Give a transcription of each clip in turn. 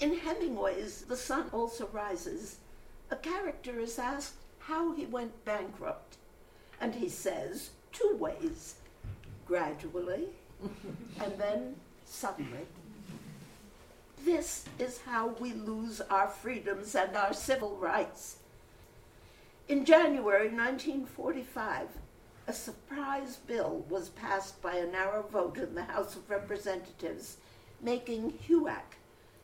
In Hemingway's The Sun Also Rises, a character is asked how he went bankrupt, and he says two ways gradually and then suddenly. This is how we lose our freedoms and our civil rights. In January 1945, a surprise bill was passed by a narrow vote in the House of Representatives, making HUAC,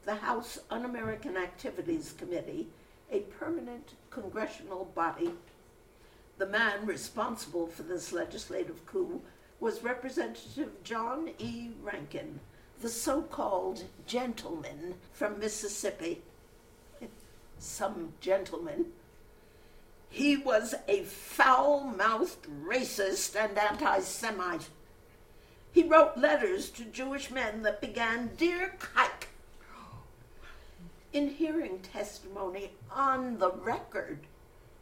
the House Un American Activities Committee, a permanent congressional body. The man responsible for this legislative coup was Representative John E. Rankin, the so called gentleman from Mississippi. Some gentleman he was a foul mouthed racist and anti Semite. He wrote letters to Jewish men that began Dear Kike. In hearing testimony on the record,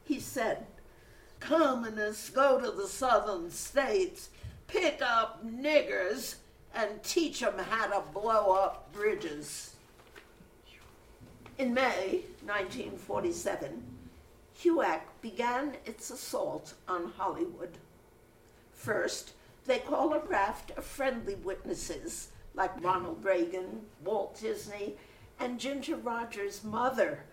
he said, Communists go to the southern states, pick up niggers, and teach them how to blow up bridges. In May 1947, HUAC began its assault on Hollywood. First, they call a raft of friendly witnesses like Ronald Reagan, Walt Disney, and Ginger Rogers' mother,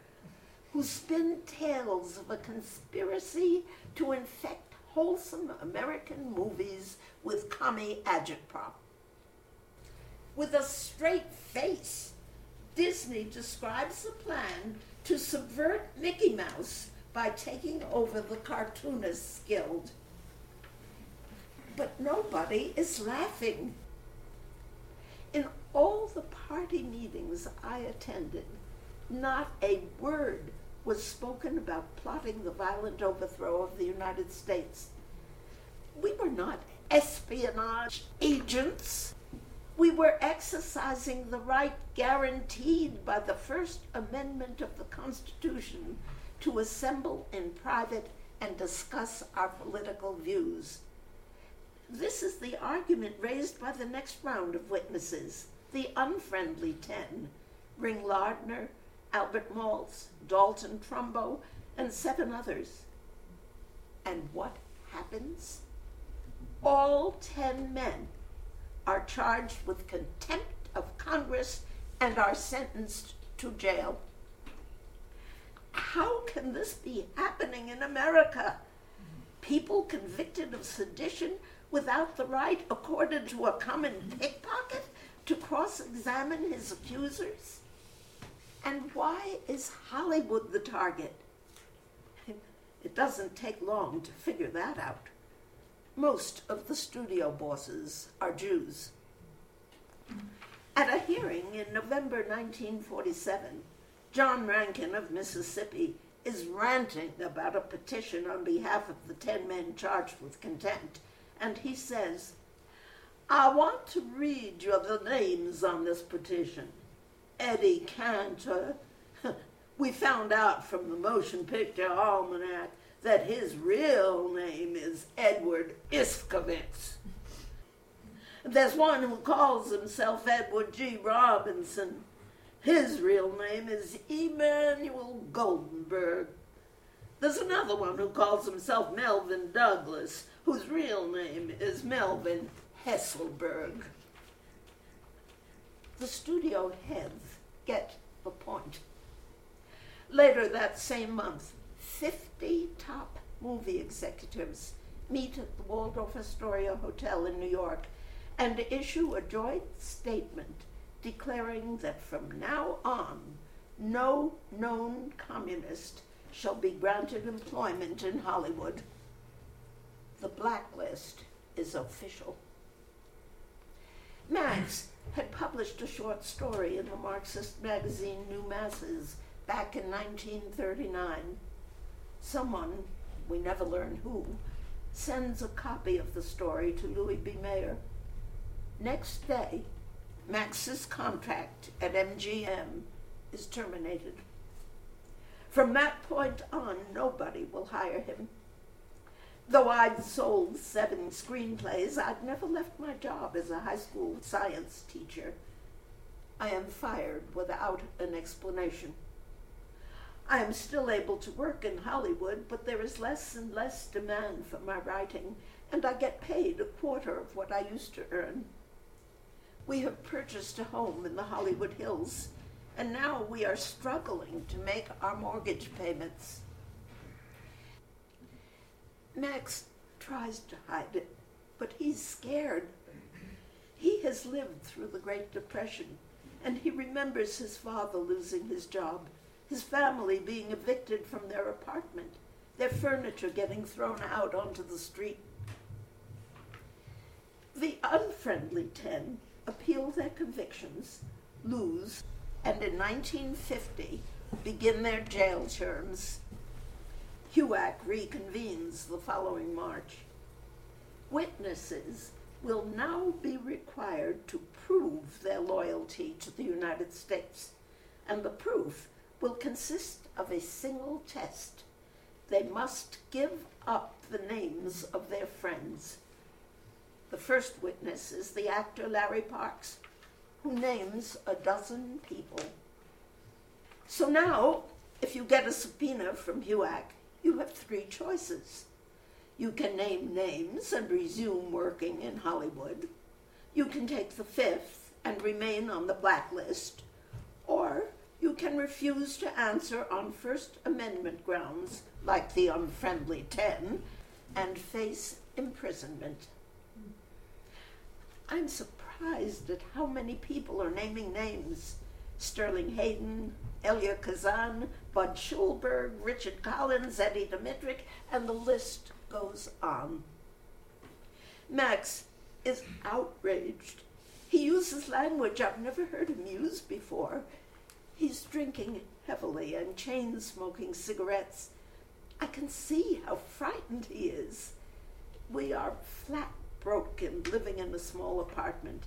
who spin tales of a conspiracy to infect wholesome American movies with commie agitprop. With a straight face, Disney describes the plan to subvert Mickey Mouse by taking over the Cartoonists Guild. But nobody is laughing. In all the party meetings I attended, not a word was spoken about plotting the violent overthrow of the United States. We were not espionage agents. We were exercising the right guaranteed by the First Amendment of the Constitution to assemble in private and discuss our political views. This is the argument raised by the next round of witnesses, the unfriendly ten Ring Lardner, Albert Maltz, Dalton Trumbo, and seven others. And what happens? All ten men are charged with contempt of Congress and are sentenced to jail. How can this be happening in America? People convicted of sedition without the right accorded to a common pickpocket to cross examine his accusers? And why is Hollywood the target? It doesn't take long to figure that out. Most of the studio bosses are Jews. At a hearing in November 1947, John Rankin of Mississippi is ranting about a petition on behalf of the 10 men charged with contempt, and he says, I want to read you the names on this petition. Eddie Cantor. we found out from the Motion Picture Almanac that his real name is Edward Iskovitz. There's one who calls himself Edward G. Robinson. His real name is Emanuel Goldenberg. There's another one who calls himself Melvyn Douglas, whose real name is Melvyn Hesselberg. The studio heads get the point. Later that same month, 50 top movie executives meet at the Waldorf Astoria Hotel in New York and issue a joint statement declaring that from now on, no known communist shall be granted employment in Hollywood. The blacklist is official. Max had published a short story in the Marxist magazine New Masses back in 1939. Someone, we never learn who, sends a copy of the story to Louis B. Mayer. Next day, Max's contract at MGM is terminated. From that point on, nobody will hire him. Though I'd sold seven screenplays, I'd never left my job as a high school science teacher. I am fired without an explanation. I am still able to work in Hollywood, but there is less and less demand for my writing, and I get paid a quarter of what I used to earn. We have purchased a home in the Hollywood Hills, and now we are struggling to make our mortgage payments. Max tries to hide it, but he's scared. He has lived through the Great Depression, and he remembers his father losing his job, his family being evicted from their apartment, their furniture getting thrown out onto the street. The unfriendly ten appeal their convictions, lose, and in 1950 begin their jail terms. HUAC reconvenes the following March. Witnesses will now be required to prove their loyalty to the United States, and the proof will consist of a single test. They must give up the names of their friends. The first witness is the actor Larry Parks, who names a dozen people. So now, if you get a subpoena from HUAC, you have three choices. You can name names and resume working in Hollywood. You can take the fifth and remain on the blacklist. Or you can refuse to answer on First Amendment grounds, like the unfriendly ten, and face imprisonment. I'm surprised at how many people are naming names. Sterling Hayden, Elia Kazan, Budd Schulberg, Richard Collins, Eddie Dmytryk, and the list goes on. Max is outraged. He uses language I've never heard him use before. He's drinking heavily and chain smoking cigarettes. I can see how frightened he is. We are flat broke and living in a small apartment.